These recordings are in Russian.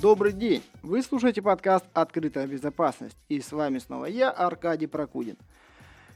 Добрый день! Вы слушаете подкаст «Открытая безопасность» и с вами снова я, Аркадий Прокудин.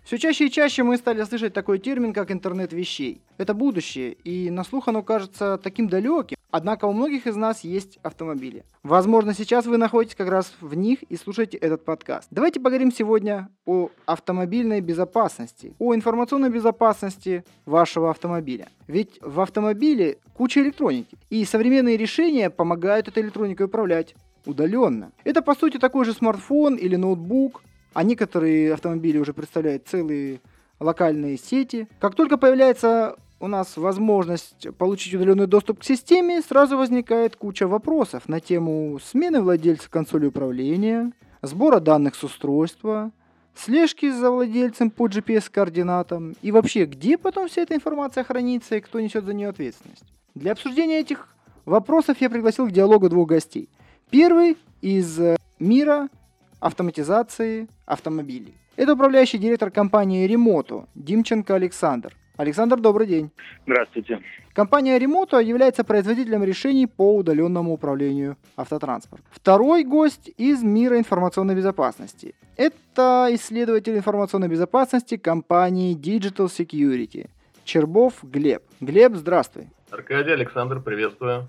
Все чаще и чаще мы стали слышать такой термин, как интернет вещей. Это будущее, и на слух оно кажется таким далеким, однако у многих из нас есть автомобили. Возможно, сейчас вы находитесь как раз в них и слушаете этот подкаст. Давайте поговорим сегодня о автомобильной безопасности, о информационной безопасности вашего автомобиля. Ведь в автомобиле куча электроники, и современные решения помогают этой электроникой управлять удаленно. Это по сути такой же смартфон или ноутбук, а некоторые автомобили уже представляют целые локальные сети. Как только появляется у нас возможность получить удаленный доступ к системе, сразу возникает куча вопросов на тему смены владельца консоли управления, сбора данных с устройства, слежки за владельцем по GPS-координатам и вообще, где потом вся эта информация хранится и кто несет за нее ответственность. Для обсуждения этих вопросов я пригласил к диалогу двух гостей. Первый из мира автоматизации автомобилей. Это управляющий директор компании Remoto Димченко Александр. Александр, добрый день. Здравствуйте. Компания Remoto является производителем решений по удаленному управлению автотранспортом. Второй гость из мира информационной безопасности. Это исследователь информационной безопасности компании Digital Security. Чербов Глеб. Глеб, здравствуй. Аркадий, Александр, приветствую.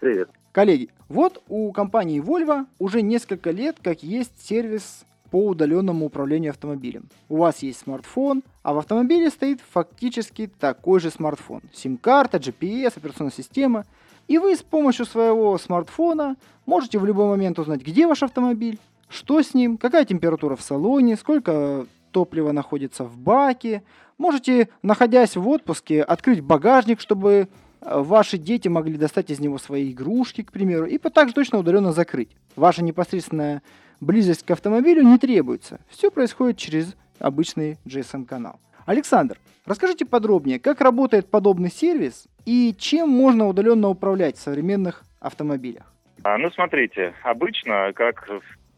Привет. Коллеги, вот у компании Volvo уже несколько лет как есть сервис по удаленному управлению автомобилем. У вас есть смартфон, а в автомобиле стоит фактически такой же смартфон. Сим-карта, GPS, операционная система. И вы с помощью своего смартфона можете в любой момент узнать, где ваш автомобиль, что с ним, какая температура в салоне, сколько топлива находится в баке. Можете, находясь в отпуске, открыть багажник, чтобы ваши дети могли достать из него свои игрушки, к примеру, и также точно удаленно закрыть. Ваша непосредственная близость к автомобилю не требуется. Все происходит через обычный GSM-канал. Александр, расскажите подробнее, как работает подобный сервис и чем можно удаленно управлять в современных автомобилях? А, ну, смотрите, обычно, как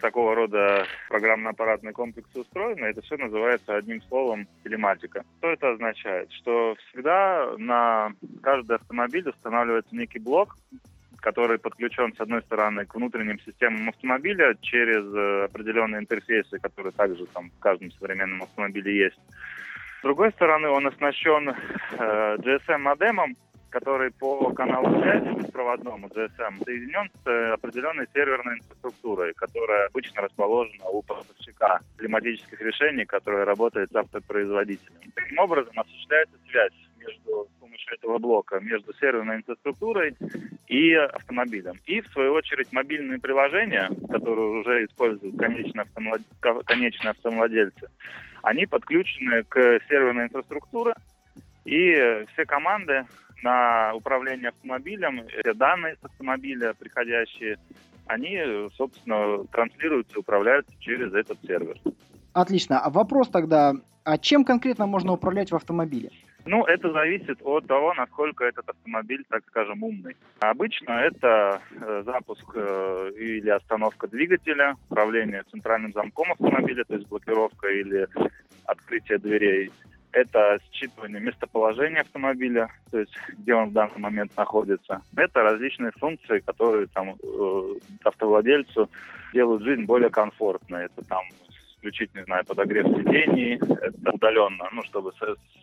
такого рода программно-аппаратные комплексы устроены, это все называется одним словом телематика. Что это означает? Что всегда на каждый автомобиль устанавливается некий блок, который подключен, с одной стороны, к внутренним системам автомобиля через э, определенные интерфейсы, которые также там в каждом современном автомобиле есть. С другой стороны, он оснащен э, GSM-модемом, который по каналу связи беспроводному GSM соединен с э, определенной серверной инфраструктурой, которая обычно расположена у поставщика климатических решений, которая работает с автопроизводителем. Таким образом осуществляется связь между с помощью этого блока между серверной инфраструктурой и автомобилем. И, в свою очередь, мобильные приложения, которые уже используют конечные, автомлад... конечные автомладельцы, они подключены к серверной инфраструктуре, и все команды на управление автомобилем, все данные с автомобиля приходящие, они, собственно, транслируются и управляются через этот сервер. Отлично. А вопрос тогда, а чем конкретно можно управлять в автомобиле? Ну, это зависит от того, насколько этот автомобиль, так скажем, умный. Обычно это э, запуск э, или остановка двигателя, управление центральным замком автомобиля, то есть блокировка или открытие дверей это считывание местоположения автомобиля, то есть где он в данный момент находится. Это различные функции, которые там э, автовладельцу делают жизнь более комфортной. Это там включить, не знаю, подогрев сидений, это удаленно, ну, чтобы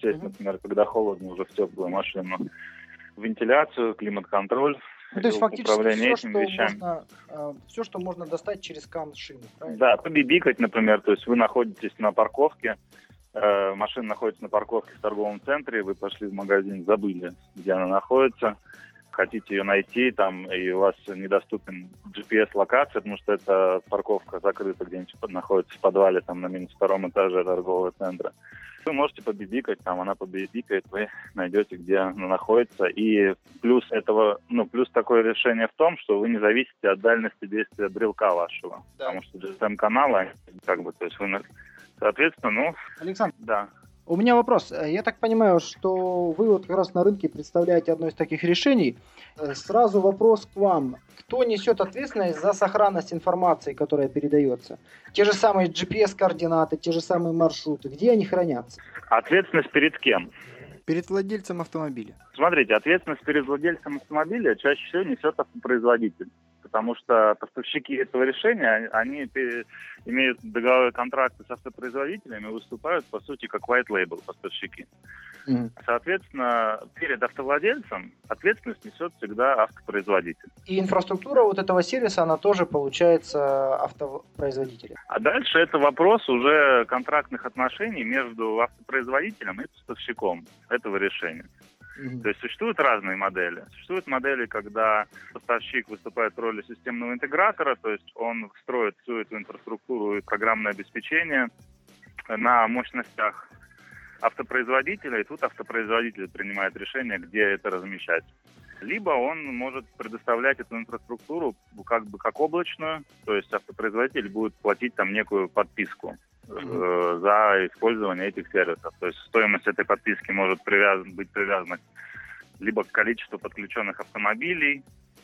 сесть, например, когда холодно уже в теплую машину, вентиляцию, климат-контроль, ну, то есть фактически все, что можно, э, все, что можно достать через кан шины, правильно? Да, побибикать, например, то есть вы находитесь на парковке, Э, машина находится на парковке в торговом центре, вы пошли в магазин, забыли, где она находится, хотите ее найти, там, и у вас недоступен GPS-локация, потому что эта парковка закрыта где-нибудь находится в подвале, там, на минус втором этаже торгового центра. Вы можете побибикать, там, она побибикает, вы найдете, где она находится. И плюс этого, ну, плюс такое решение в том, что вы не зависите от дальности действия брелка вашего. Да. Потому что GSM-каналы, как бы, то есть вы Соответственно, ну... Александр, да. У меня вопрос. Я так понимаю, что вы вот как раз на рынке представляете одно из таких решений. Сразу вопрос к вам. Кто несет ответственность за сохранность информации, которая передается? Те же самые GPS-координаты, те же самые маршруты, где они хранятся? Ответственность перед кем? Перед владельцем автомобиля. Смотрите, ответственность перед владельцем автомобиля чаще всего несет автопроизводитель. Потому что поставщики этого решения, они имеют договорные контракты с автопроизводителями и выступают, по сути, как white label поставщики. Mm. Соответственно, перед автовладельцем ответственность несет всегда автопроизводитель. И инфраструктура вот этого сервиса, она тоже получается автопроизводителя. А дальше это вопрос уже контрактных отношений между автопроизводителем и поставщиком этого решения. Mm-hmm. То есть существуют разные модели. Существуют модели, когда поставщик выступает в роли системного интегратора, то есть он строит всю эту инфраструктуру и программное обеспечение на мощностях автопроизводителя, и тут автопроизводитель принимает решение, где это размещать. Либо он может предоставлять эту инфраструктуру как бы как облачную, то есть автопроизводитель будет платить там некую подписку э, за использование этих сервисов. То есть стоимость этой подписки может привязан, быть привязана либо к количеству подключенных автомобилей,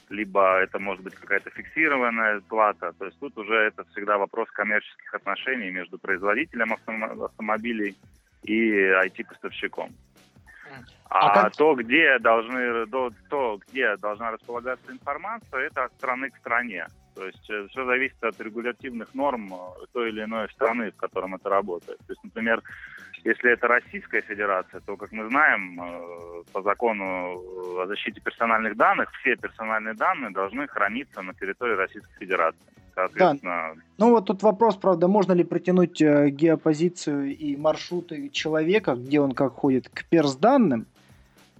либо это может быть какая-то фиксированная плата. То есть тут уже это всегда вопрос коммерческих отношений между производителем автомобилей и IT-поставщиком. А, а как... то, где должны, то, где должна располагаться информация, это от страны к стране. То есть э, все зависит от регулятивных норм э, той или иной страны, в котором это работает. То есть, например, если это Российская Федерация, то, как мы знаем, э, по закону о защите персональных данных, все персональные данные должны храниться на территории Российской Федерации. Да. Ну вот тут вопрос, правда, можно ли притянуть геопозицию и маршруты человека, где он как ходит, к перс-данным,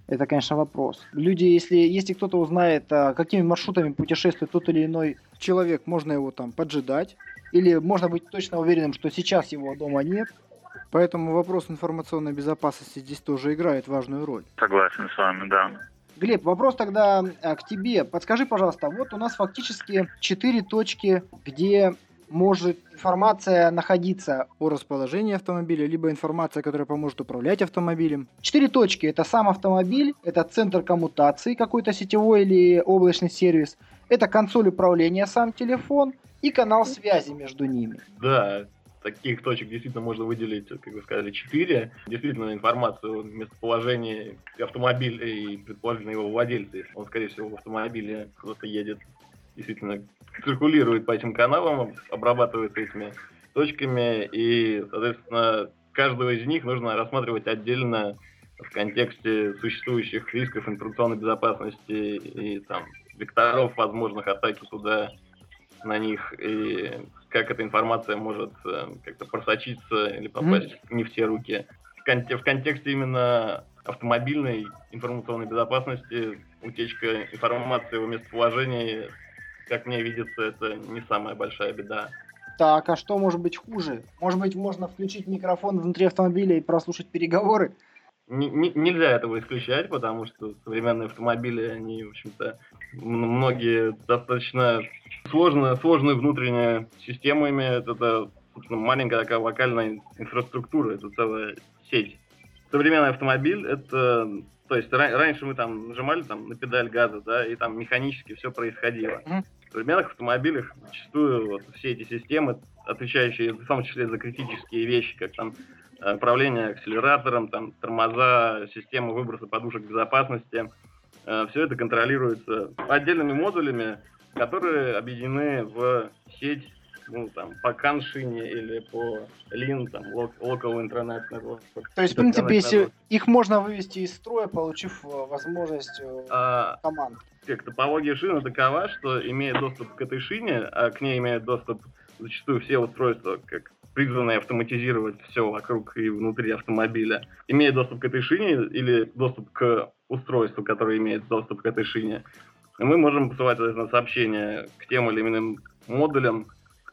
это, конечно, вопрос. Люди, если, если кто-то узнает, а, какими маршрутами путешествует тот или иной человек, можно его там поджидать. Или можно быть точно уверенным, что сейчас его дома нет. Поэтому вопрос информационной безопасности здесь тоже играет важную роль. Согласен с вами, да. Глеб, вопрос тогда а, к тебе. Подскажи, пожалуйста, вот у нас фактически четыре точки, где может информация находиться о расположении автомобиля, либо информация, которая поможет управлять автомобилем. Четыре точки. Это сам автомобиль, это центр коммутации, какой-то сетевой или облачный сервис, это консоль управления, сам телефон и канал связи между ними. Да, таких точек действительно можно выделить, как вы сказали, четыре. Действительно, информацию о местоположении автомобиля и, предположительно, его владельца, если он, скорее всего, в автомобиле кто-то едет действительно циркулирует по этим каналам, обрабатывается этими точками, и, соответственно, каждого из них нужно рассматривать отдельно в контексте существующих рисков информационной безопасности и там векторов возможных атаки туда на них, и как эта информация может э, как-то просочиться или попасть mm-hmm. не в те руки. В, кон- в контексте именно автомобильной информационной безопасности утечка информации о местоположении как мне видится, это не самая большая беда. Так, а что может быть хуже? Может быть, можно включить микрофон внутри автомобиля и прослушать переговоры? Н- нельзя этого исключать, потому что современные автомобили, они, в общем-то, многие достаточно сложно, сложную внутреннюю систему имеют. Это, собственно, маленькая такая локальная инфраструктура, это целая сеть. Современный автомобиль — это то есть раньше мы там нажимали там на педаль газа, да, и там механически все происходило. В современных автомобилях зачастую вот, все эти системы, отвечающие в том числе за критические вещи, как там э, управление акселератором, там тормоза, система выброса подушек безопасности, э, все это контролируется отдельными модулями, которые объединены в сеть ну, там, по каншине или по лин, там, local internet network. То есть, в принципе, если их можно вывести из строя, получив э, возможность э, а, команд. Как топология шины такова, что имея доступ к этой шине, а к ней имеют доступ зачастую все устройства, как призванные автоматизировать все вокруг и внутри автомобиля, имея доступ к этой шине или доступ к устройству, которое имеет доступ к этой шине, мы можем посылать соответственно, сообщения к тем или иным модулям,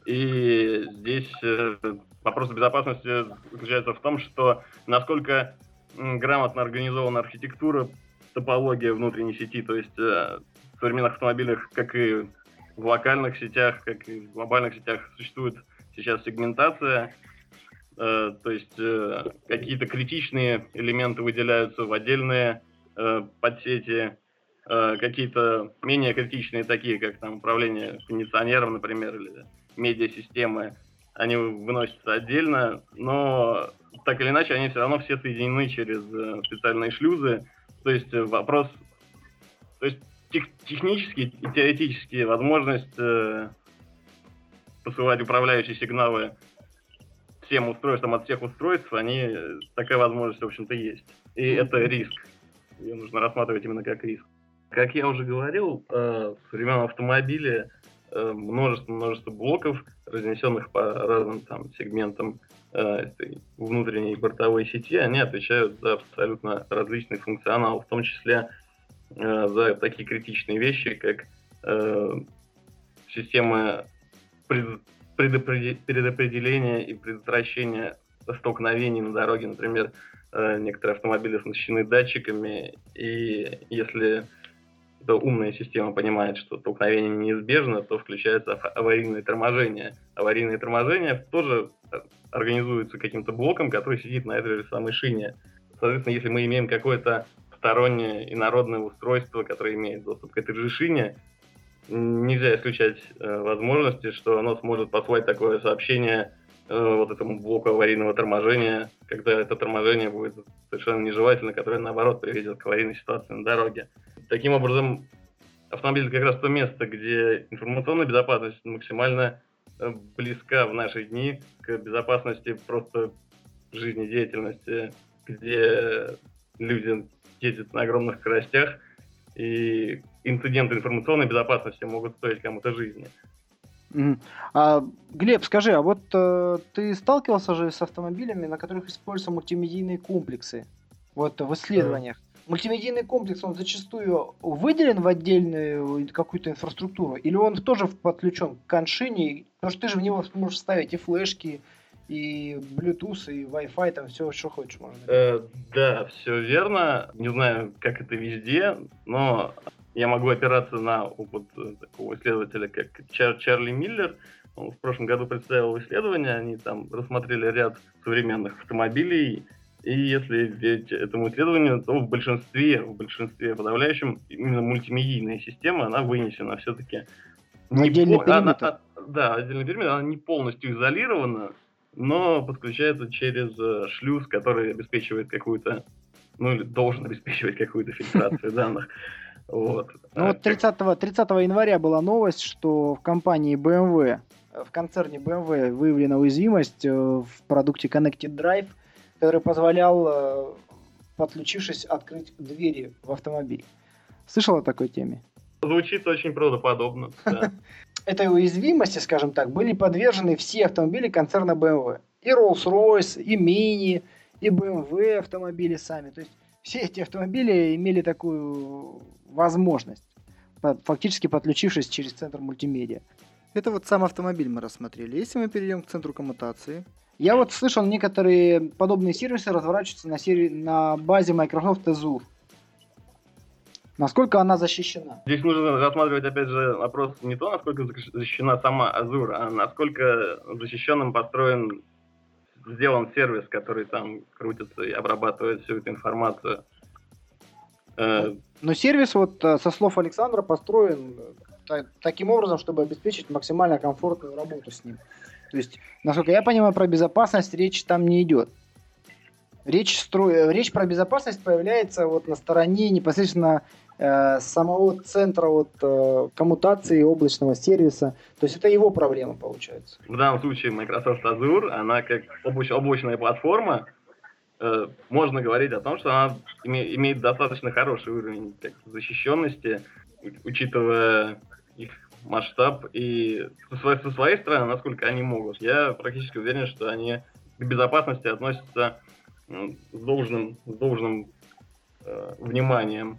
и здесь э, вопрос безопасности заключается в том, что насколько грамотно организована архитектура, топология внутренней сети, то есть э, в современных автомобилях, как и в локальных сетях, как и в глобальных сетях существует сейчас сегментация, э, то есть какие-то критичные элементы выделяются в отдельные подсети, какие-то менее критичные, такие как там управление кондиционером, например, или медиасистемы, они выносятся отдельно, но так или иначе они все равно все соединены через э, специальные шлюзы. То есть э, вопрос... То есть тех, технически и теоретически возможность э, посылать управляющие сигналы всем устройствам от всех устройств, они, такая возможность, в общем-то, есть. И это риск. Ее нужно рассматривать именно как риск. Как я уже говорил, э, в современном автомобиле э, множество, множество блоков, разнесенных по разным там сегментам э, внутренней бортовой сети, они отвечают за абсолютно различный функционал, в том числе э, за такие критичные вещи, как э, система пред, предопределения и предотвращения столкновений на дороге. Например, э, некоторые автомобили оснащены датчиками, и если эта умная система понимает, что столкновение неизбежно, то включается аварийное торможение. Аварийное торможение тоже организуется каким-то блоком, который сидит на этой же самой шине. Соответственно, если мы имеем какое-то стороннее инородное устройство, которое имеет доступ к этой же шине, нельзя исключать э, возможности, что оно сможет послать такое сообщение э, вот этому блоку аварийного торможения, когда это торможение будет совершенно нежелательно, которое, наоборот, приведет к аварийной ситуации на дороге. Таким образом, автомобиль как раз то место, где информационная безопасность максимально э, близка в наши дни к безопасности просто жизнедеятельности, где люди ездят на огромных скоростях, и инциденты информационной безопасности могут стоить кому-то жизни. А, Глеб, скажи, а вот э, ты сталкивался же с автомобилями, на которых используются мультимедийные комплексы? Вот в исследованиях. Мультимедийный комплекс, он зачастую выделен в отдельную какую-то инфраструктуру, или он тоже подключен к коншине? Потому что ты же в него можешь ставить и флешки, и Bluetooth, и Wi-Fi, там все, что хочешь можно. Э, да, все верно. Не знаю, как это везде, но я могу опираться на опыт э, такого исследователя, как Чар Чарли Миллер. Он в прошлом году представил исследование, они там рассмотрели ряд современных автомобилей, и если верить этому исследованию, то в большинстве, в большинстве подавляющем именно мультимедийная система, она вынесена все-таки. Отдельный по... периметр. Она, да, отдельный периметр, она не полностью изолирована, но подключается через э, шлюз, который обеспечивает какую-то, ну или должен обеспечивать какую-то фильтрацию данных. Вот. Ну вот 30, 30 января была новость, что в компании BMW, в концерне BMW выявлена уязвимость э, в продукте Connected Drive, который позволял, э, подключившись, открыть двери в автомобиль. Слышал о такой теме? Звучит очень правдоподобно, да. Этой уязвимости, скажем так, были подвержены все автомобили концерна BMW. И Rolls-Royce, и Mini, и BMW автомобили сами. То есть все эти автомобили имели такую возможность, фактически подключившись через центр мультимедиа. Это вот сам автомобиль мы рассмотрели. Если мы перейдем к центру коммутации. Я вот слышал, некоторые подобные сервисы разворачиваются на, серви... на базе Microsoft Azure. Насколько она защищена? Здесь нужно рассматривать, опять же, вопрос не то, насколько защищена сама Azure, а насколько защищенным построен, сделан сервис, который там крутится и обрабатывает всю эту информацию. Э, но сервис, вот э, со слов Александра, построен э, таким образом, чтобы обеспечить максимально комфортную работу с ним. То есть, насколько я понимаю, про безопасность речь там не идет. Речь, стро... речь про безопасность появляется вот на стороне непосредственно э, самого центра вот, э, коммутации облачного сервиса. То есть это его проблема получается. В данном случае Microsoft Azure, она как облач... облачная платформа, э, можно говорить о том, что она име... имеет достаточно хороший уровень как, защищенности, учитывая масштаб и со своей, со своей стороны, насколько они могут. Я практически уверен, что они к безопасности относятся с должным, с должным э, вниманием.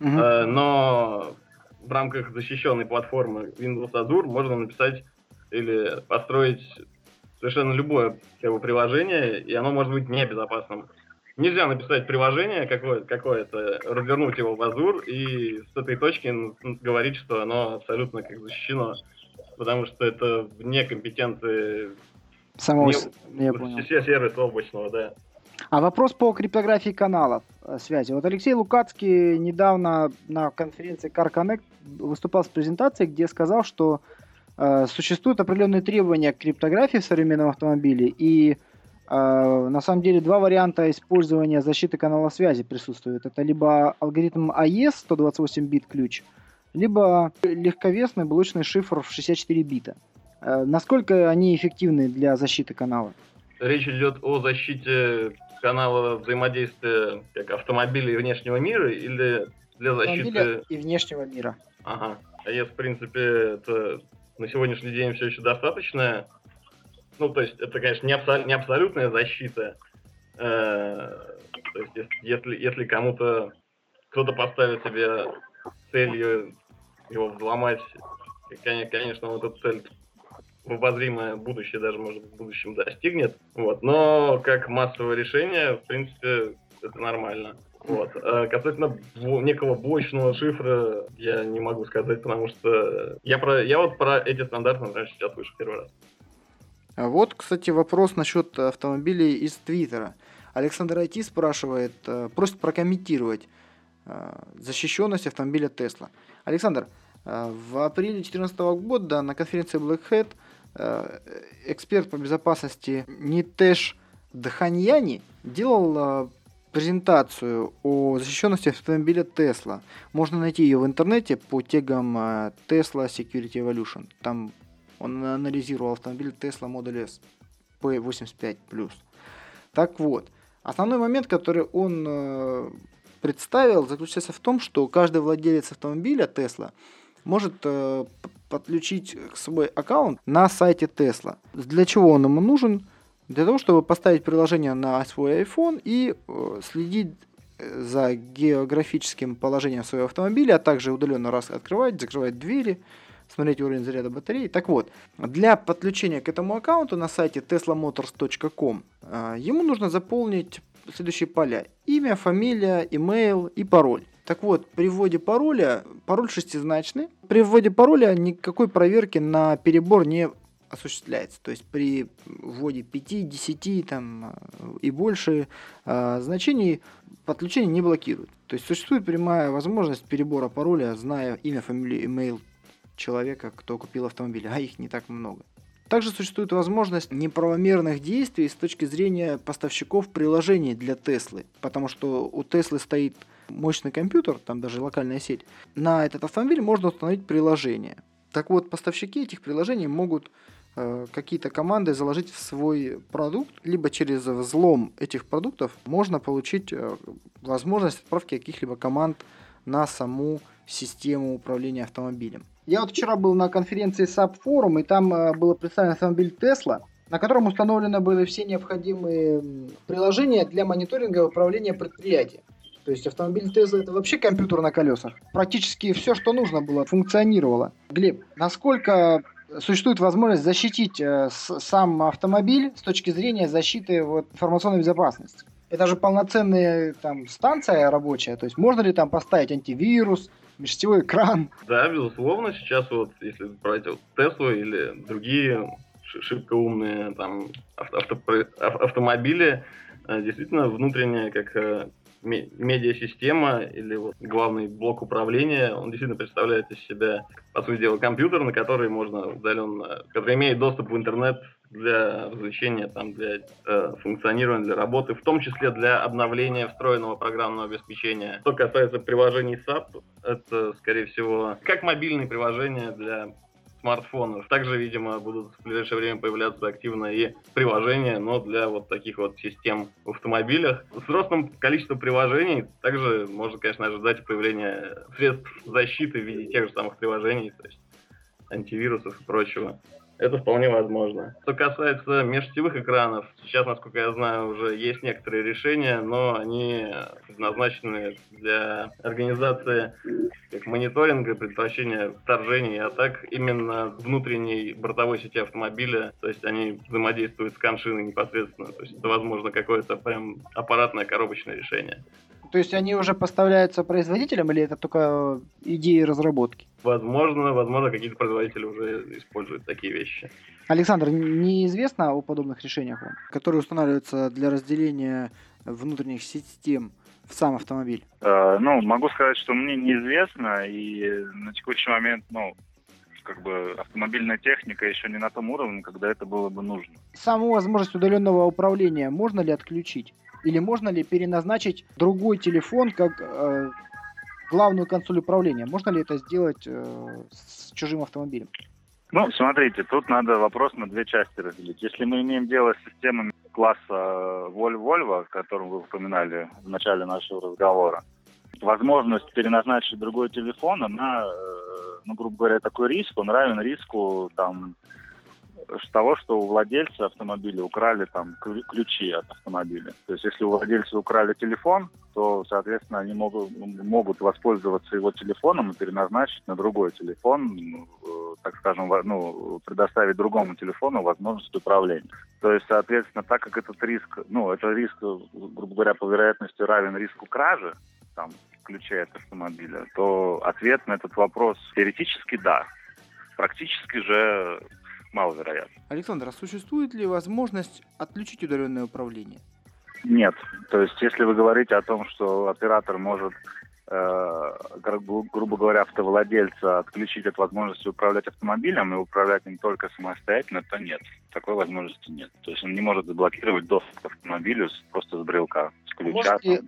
Угу. Э, но в рамках защищенной платформы Windows Azure можно написать или построить совершенно любое как бы, приложение, и оно может быть небезопасным. Нельзя написать приложение какое-то, какое развернуть его в Azure и с этой точки говорить, что оно абсолютно как защищено, потому что это вне компетенции самого не, я понял. все сервисы облачного, да. А вопрос по криптографии каналов э, связи. Вот Алексей Лукацкий недавно на конференции Car Connect выступал с презентацией, где сказал, что э, существуют определенные требования к криптографии в современном автомобиле, и на самом деле два варианта использования защиты канала связи присутствуют. Это либо алгоритм AES 128 бит ключ, либо легковесный блочный шифр в 64 бита. Э, насколько они эффективны для защиты канала? Речь идет о защите канала взаимодействия как автомобиля и внешнего мира или для защиты... И внешнего мира. Ага. А если, в принципе, это на сегодняшний день все еще достаточно, ну, то есть, это, конечно, не, абсол- не абсолютная защита, э- то есть, если, если кому-то кто-то поставит себе целью его взломать, конечно, он эту цель в обозримое будущее, даже, может, в будущем достигнет. Вот. Но как массовое решение, в принципе, это нормально. Вот. А касательно некого блочного шифра я не могу сказать, потому что я, про, я вот про эти стандарты, например, сейчас слышу первый раз. А вот, кстати, вопрос насчет автомобилей из Твиттера. Александр Айти спрашивает, э, просит прокомментировать э, защищенность автомобиля Тесла. Александр, э, в апреле 2014 года на конференции Black Hat эксперт по безопасности Нитеш Дханьяни делал презентацию о защищенности автомобиля Tesla. Можно найти ее в интернете по тегам Tesla Security Evolution. Там он анализировал автомобиль Tesla Model S P85+. Так вот, основной момент, который он э, представил, заключается в том, что каждый владелец автомобиля Tesla может э, подключить свой аккаунт на сайте Tesla. Для чего он ему нужен? Для того, чтобы поставить приложение на свой iPhone и э, следить за географическим положением своего автомобиля, а также удаленно раз открывать, закрывать двери, смотреть уровень заряда батареи. Так вот, для подключения к этому аккаунту на сайте teslamotors.com э, ему нужно заполнить следующие поля. Имя, фамилия, имейл и пароль. Так вот, при вводе пароля, пароль шестизначный, при вводе пароля никакой проверки на перебор не осуществляется. То есть при вводе 5, 10 там, и больше э, значений подключение не блокирует. То есть существует прямая возможность перебора пароля, зная имя, фамилию, имейл человека, кто купил автомобиль, а их не так много. Также существует возможность неправомерных действий с точки зрения поставщиков приложений для Теслы, потому что у Теслы стоит мощный компьютер, там даже локальная сеть. На этот автомобиль можно установить приложение. Так вот, поставщики этих приложений могут э, какие-то команды заложить в свой продукт, либо через взлом этих продуктов можно получить э, возможность отправки каких-либо команд на саму систему управления автомобилем. Я вот вчера был на конференции SAP Forum, и там э, было представлен автомобиль Tesla, на котором установлены были все необходимые приложения для мониторинга и управления предприятием. То есть автомобиль Tesla это вообще компьютер на колесах. Практически все, что нужно было, функционировало. Глеб, насколько существует возможность защитить э, сам автомобиль с точки зрения защиты вот, информационной безопасности? Это же полноценная там станция рабочая, то есть можно ли там поставить антивирус, межсетевой экран? Да, безусловно, сейчас вот, если брать вот Теслу или другие шибко умные там авто, авто, автомобили, э, действительно внутренняя как э, медиасистема или вот главный блок управления, он действительно представляет из себя, по сути дела, компьютер, на который можно удаленно, который имеет доступ в интернет для развлечения, там, для э, функционирования, для работы, в том числе для обновления встроенного программного обеспечения. Что касается приложений SAP, это, скорее всего, как мобильные приложения для смартфонов. Также, видимо, будут в ближайшее время появляться активно и приложения, но для вот таких вот систем в автомобилях. С ростом количества приложений также можно, конечно, ожидать появления средств защиты в виде тех же самых приложений, то есть антивирусов и прочего. Это вполне возможно. Что касается межсетевых экранов, сейчас, насколько я знаю, уже есть некоторые решения, но они предназначены для организации как мониторинга, предотвращения вторжений и атак именно внутренней бортовой сети автомобиля. То есть они взаимодействуют с коншиной непосредственно. То есть это, возможно, какое-то прям аппаратное коробочное решение. То есть они уже поставляются производителям или это только идеи разработки? Возможно, возможно, какие-то производители уже используют такие вещи. Александр, неизвестно о подобных решениях вам, которые устанавливаются для разделения внутренних систем в сам автомобиль? Э, ну, могу сказать, что мне неизвестно, и на текущий момент, ну, как бы автомобильная техника еще не на том уровне, когда это было бы нужно. Саму возможность удаленного управления можно ли отключить? Или можно ли переназначить другой телефон как э, главную консоль управления. Можно ли это сделать э, с чужим автомобилем? Ну, смотрите, тут надо вопрос на две части разделить. Если мы имеем дело с системами класса Volvo, о котором вы упоминали в начале нашего разговора, возможность переназначить другой телефон, она, э, ну, грубо говоря, такой риск, он равен риску там того, что у владельца автомобиля украли там ключи от автомобиля. То есть если у владельца украли телефон, то, соответственно, они могут, могут воспользоваться его телефоном и переназначить на другой телефон, э, так скажем, ну, предоставить другому телефону возможность управления. То есть, соответственно, так как этот риск, ну, это риск, грубо говоря, по вероятности равен риску кражи, там, ключей от автомобиля, то ответ на этот вопрос теоретически да. Практически же маловероятно. Александр, а существует ли возможность отключить удаленное управление? Нет. То есть, если вы говорите о том, что оператор может, э, грубо говоря, автовладельца отключить от возможности управлять автомобилем и управлять им только самостоятельно, то нет. Такой возможности нет. То есть он не может заблокировать доступ к автомобилю просто с брелка, с ключа. Может ли...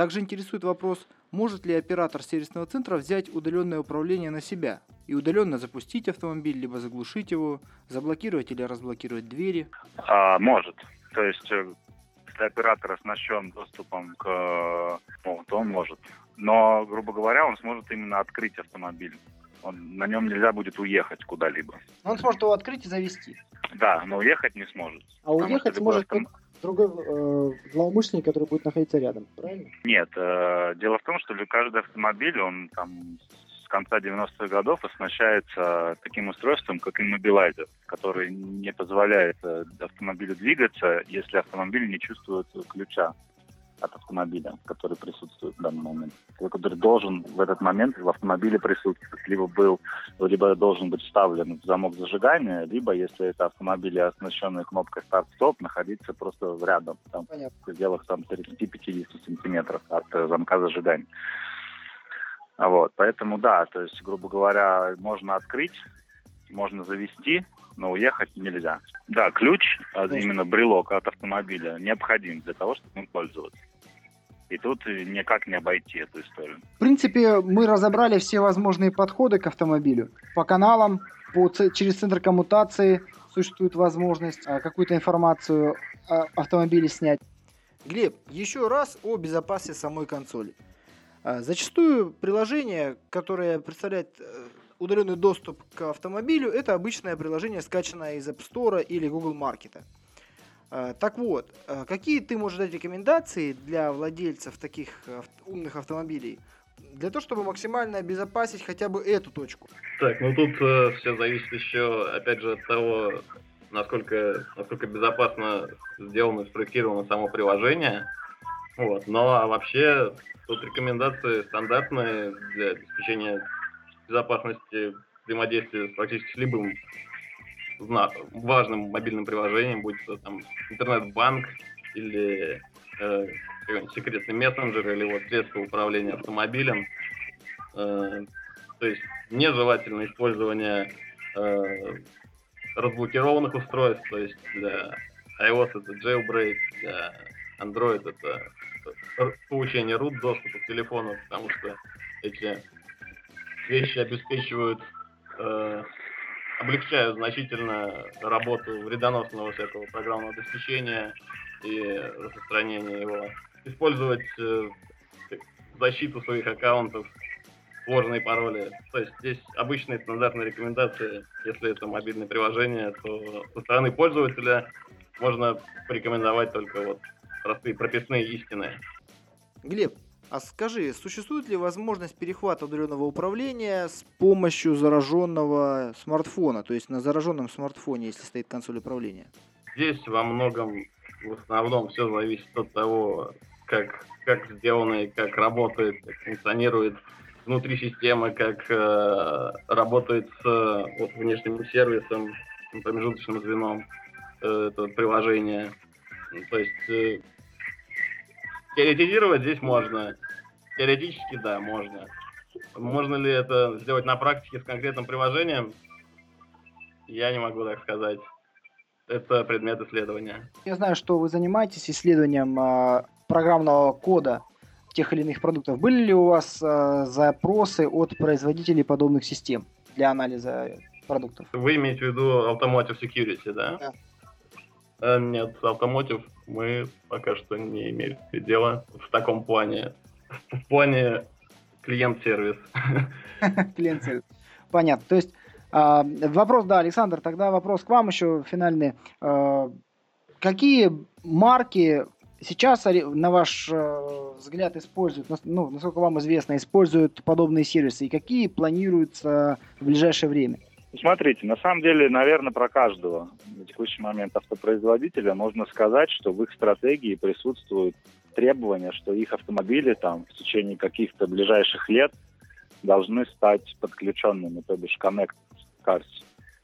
Также интересует вопрос, может ли оператор сервисного центра взять удаленное управление на себя и удаленно запустить автомобиль, либо заглушить его, заблокировать или разблокировать двери? А, может. То есть, э, если оператор оснащен доступом к ну, то он может. Но, грубо говоря, он сможет именно открыть автомобиль. Он, на нем нельзя будет уехать куда-либо. Он сможет его открыть и завести. Да, но уехать не сможет. А уехать сможет автом другой э, злоумышленник, который будет находиться рядом, правильно? Нет, э, дело в том, что каждый автомобиль, он там с конца 90-х годов оснащается таким устройством, как иммобилайзер, который не позволяет э, автомобилю двигаться, если автомобиль не чувствует ключа от автомобиля, который присутствует в данный момент. Который должен в этот момент в автомобиле присутствовать. Либо был, либо должен быть вставлен в замок зажигания, либо, если это автомобиль, оснащенный кнопкой старт-стоп, находиться просто рядом, там, в пределах там, 30-50 сантиметров от э, замка зажигания. Вот, поэтому да, то есть, грубо говоря, можно открыть, можно завести, но уехать нельзя. Да, ключ, а именно брелок от автомобиля, необходим для того, чтобы им пользоваться. И тут никак не обойти эту историю. В принципе, мы разобрали все возможные подходы к автомобилю. По каналам, по, через центр коммутации существует возможность а, какую-то информацию о автомобиле снять. Глеб, еще раз о безопасности самой консоли. А, зачастую приложение, которое представляет э, удаленный доступ к автомобилю, это обычное приложение, скачанное из App Store или Google Market. А, так вот, а, какие ты можешь дать рекомендации для владельцев таких умных автомобилей, для того, чтобы максимально обезопасить хотя бы эту точку? Так, ну тут э, все зависит еще, опять же, от того, насколько, насколько безопасно сделано, спроектировано само приложение. Вот. Но а вообще тут рекомендации стандартные для обеспечения безопасности взаимодействия практически с любым важным мобильным приложением, будь то там интернет-банк или э, секретный мессенджер или вот средство управления автомобилем. Э, то есть нежелательно использование э, разблокированных устройств, то есть для iOS это jailbreak, для Android это получение root доступа к телефону, потому что эти вещи обеспечивают э, облегчают значительно работу вредоносного всякого программного обеспечения и распространение его. Использовать э, защиту своих аккаунтов, сложные пароли. То есть здесь обычные стандартные рекомендации, если это мобильное приложение, то со стороны пользователя можно порекомендовать только вот простые прописные истины. Глеб, а скажи, существует ли возможность перехвата удаленного управления с помощью зараженного смартфона, то есть на зараженном смартфоне, если стоит консоль управления? Здесь во многом, в основном, все зависит от того, как, как сделано и как работает, как функционирует внутри системы, как э, работает с вот, внешним сервисом, промежуточным звеном э, этого приложения. То есть э, Теоретизировать здесь можно. Теоретически, да, можно. Можно ли это сделать на практике с конкретным приложением? Я не могу так сказать. Это предмет исследования. Я знаю, что вы занимаетесь исследованием э, программного кода тех или иных продуктов. Были ли у вас э, запросы от производителей подобных систем для анализа продуктов? Вы имеете в виду Automotive Security, да? Да. Э, нет, Automotive мы пока что не имели дела в таком плане. В плане клиент-сервис. Клиент-сервис. Понятно. То есть а, вопрос, да, Александр, тогда вопрос к вам еще финальный. А, какие марки сейчас, на ваш э, взгляд, используют, ну, насколько вам известно, используют подобные сервисы и какие планируются в ближайшее время? Смотрите, на самом деле, наверное, про каждого на текущий момент автопроизводителя можно сказать, что в их стратегии присутствует требование, что их автомобили там в течение каких-то ближайших лет должны стать подключенными, то бишь connect cars.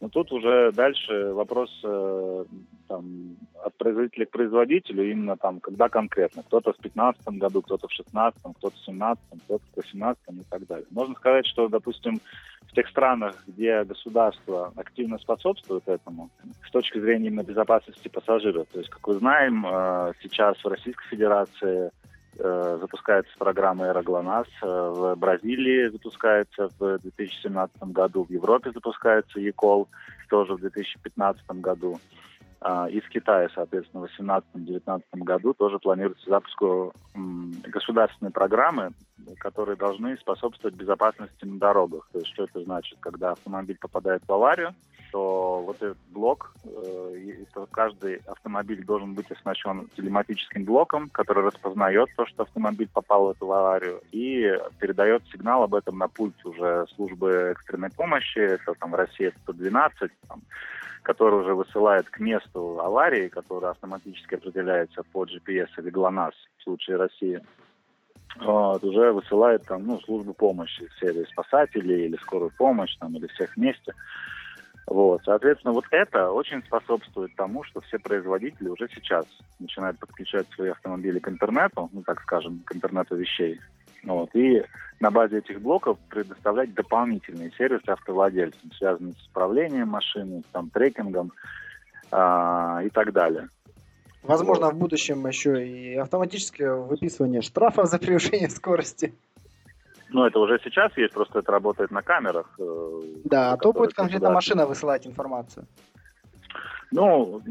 Но тут уже дальше вопрос э, там, от производителя к производителю, именно там, когда конкретно. Кто-то в 2015 году, кто-то в 2016, кто-то в 2017, кто-то в 2018 и так далее. Можно сказать, что, допустим, в тех странах, где государство активно способствует этому, с точки зрения именно безопасности пассажиров. То есть, как вы знаем, э, сейчас в Российской Федерации запускается программа «Аэроглонасс». Э, в Бразилии запускается в 2017 году, в Европе запускается ЕКОЛ тоже в 2015 году. А, и в Китае, соответственно, в 2018-2019 году тоже планируется запуск государственной программы, которые должны способствовать безопасности на дорогах. То есть что это значит? Когда автомобиль попадает в аварию, то вот этот блок, э, каждый автомобиль должен быть оснащен телематическим блоком, который распознает то, что автомобиль попал в эту аварию, и передает сигнал об этом на пульт уже службы экстренной помощи, это там в России 112, там, который уже высылает к месту аварии, которая автоматически определяется по GPS или ГЛОНАСС в случае России, вот, уже высылает там, ну, службу помощи, серии спасателей или скорую помощь, там, или всех вместе. Вот, соответственно, вот это очень способствует тому, что все производители уже сейчас начинают подключать свои автомобили к интернету, ну, так скажем, к интернету вещей. Вот, и на базе этих блоков предоставлять дополнительные сервисы автовладельцам, связанные с управлением машины, там, трекингом а, и так далее. Возможно, вот. в будущем еще и автоматическое выписывание штрафов за превышение скорости. Ну, это уже сейчас есть, просто это работает на камерах. Э, да, а то будет конкретно машина высылать информацию. Ну,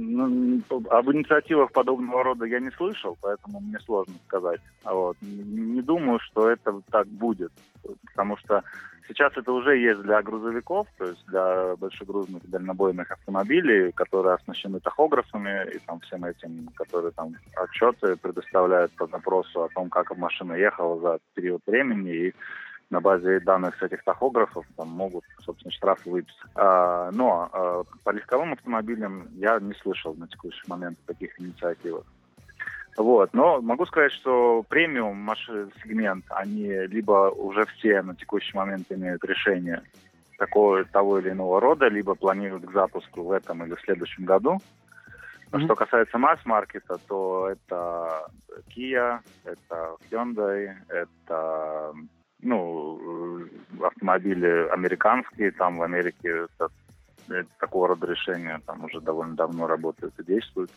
об инициативах подобного рода я не слышал, поэтому мне сложно сказать. А вот. Не думаю, что это так будет, потому что сейчас это уже есть для грузовиков, то есть для большегрузных дальнобойных автомобилей, которые оснащены тахографами и там всем этим, которые там отчеты предоставляют по запросу о том, как машина ехала за период времени и на базе данных с этих тахографов там могут, собственно, штрафы выписать. А, но а, по легковым автомобилям я не слышал на текущий момент таких инициатив. Вот. Но могу сказать, что премиум машин сегмент, они либо уже все на текущий момент имеют решение такого, того или иного рода, либо планируют к запуску в этом или в следующем году. Mm-hmm. Что касается масс-маркета, то это Kia, это Hyundai, это ну, автомобили американские, там в Америке это, это такого рода решения там уже довольно давно работают и действуют.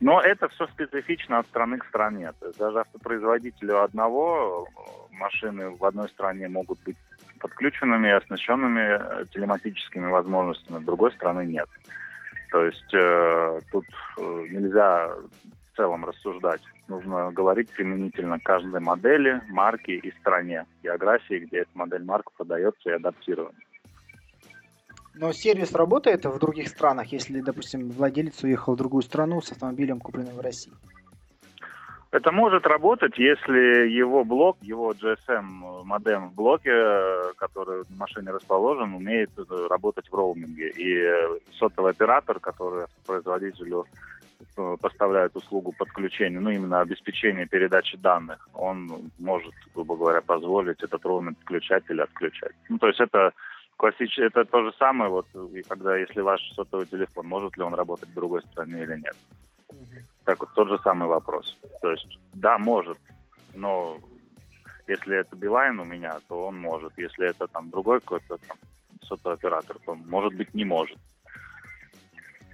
Но это все специфично от страны к стране. То есть даже автопроизводителю одного машины в одной стране могут быть подключенными и оснащенными телематическими возможностями, другой страны нет. То есть э, тут э, нельзя в целом рассуждать. Нужно говорить применительно каждой модели, марке и стране, географии, где эта модель марка продается и адаптирована. Но сервис работает в других странах, если, допустим, владелец уехал в другую страну с автомобилем, купленным в России? Это может работать, если его блок, его GSM модем в блоке, который в машине расположен, умеет работать в роуминге. И сотовый оператор, который производителю Э, поставляет услугу подключения, ну, именно обеспечения передачи данных, он может, грубо говоря, позволить этот роуминг включать или отключать. Ну, то есть это классическое, это то же самое, вот, и когда, если ваш сотовый телефон, может ли он работать в другой стране или нет. Так вот, тот же самый вопрос. То есть, да, может, но если это Билайн у меня, то он может. Если это там другой какой-то там сотовый оператор, то может быть не может.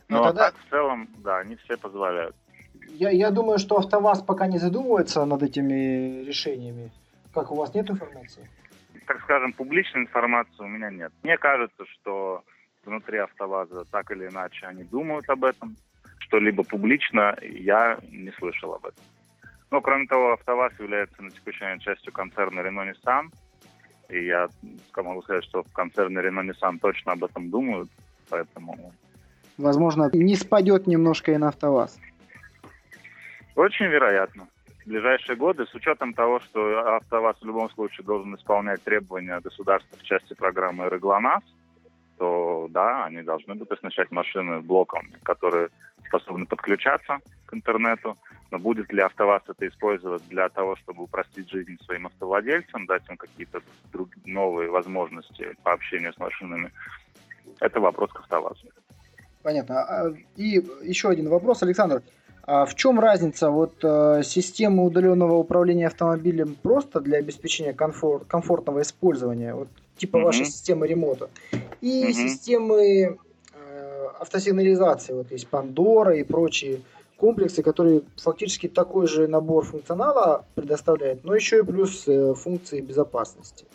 Ну, Но ну, тогда... так в целом, да, они все позволяют. Я, я думаю, что АвтоВАЗ пока не задумывается над этими решениями. Как, у вас нет информации? Так скажем, публичной информации у меня нет. Мне кажется, что внутри АвтоВАЗа так или иначе они думают об этом. Что-либо публично я не слышал об этом. Но, кроме того, АвтоВАЗ является на текущий момент частью концерна Renault-Nissan. И я могу сказать, что в концерне Renault-Nissan точно об этом думают. Поэтому... Возможно, не спадет немножко и на АвтоВАЗ. Очень вероятно. В ближайшие годы, с учетом того, что АвтоВАЗ в любом случае должен исполнять требования государства в части программы «Реглонас», то да, они должны будут оснащать машины блоком, которые способны подключаться к интернету. Но будет ли АвтоВАЗ это использовать для того, чтобы упростить жизнь своим автовладельцам, дать им какие-то новые возможности по общению с машинами, это вопрос к АвтоВАЗу. Понятно. А, и еще один вопрос, Александр. А в чем разница вот э, системы удаленного управления автомобилем просто для обеспечения комфорт, комфортного использования, вот типа mm-hmm. вашей системы ремонта, и mm-hmm. системы э, автосигнализации, вот есть Пандора и прочие комплексы, которые фактически такой же набор функционала предоставляют, но еще и плюс э, функции безопасности.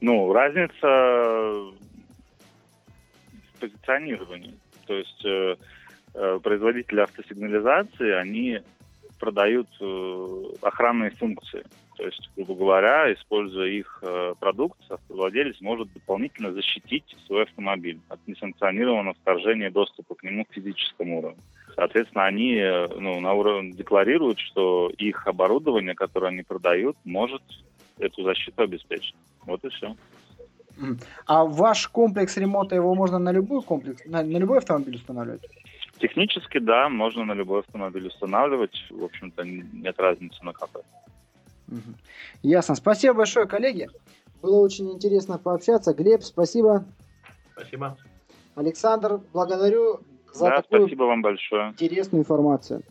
Ну, разница позиционировании. То есть э, Э, производители автосигнализации, они продают э, охранные функции. То есть, грубо говоря, используя их э, продукт, автовладелец может дополнительно защитить свой автомобиль от несанкционированного вторжения доступа к нему в физическом уровне. Соответственно, они ну, на уровне декларируют, что их оборудование, которое они продают, может эту защиту обеспечить. Вот и все. А ваш комплекс ремонта, его можно на любой комплекс, на, на любой автомобиль устанавливать? Технически, да, можно на любой автомобиль устанавливать. В общем-то, нет разницы на какой. Ясно. Спасибо большое, коллеги. Было очень интересно пообщаться. Глеб, спасибо. Спасибо. Александр, благодарю за да, такую спасибо вам большое. интересную информацию.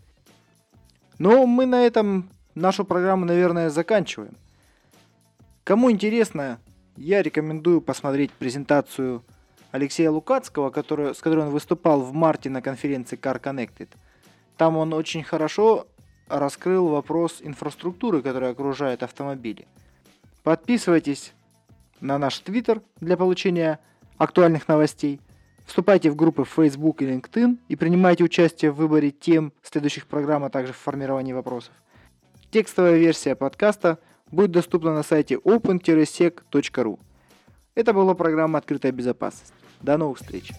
Ну, мы на этом нашу программу, наверное, заканчиваем. Кому интересно, я рекомендую посмотреть презентацию Алексея Лукацкого, который, с которым он выступал в марте на конференции Car Connected. Там он очень хорошо раскрыл вопрос инфраструктуры, которая окружает автомобили. Подписывайтесь на наш твиттер для получения актуальных новостей. Вступайте в группы Facebook и LinkedIn и принимайте участие в выборе тем следующих программ, а также в формировании вопросов. Текстовая версия подкаста будет доступна на сайте open-sec.ru. Это была программа «Открытая безопасность». До новых встреч!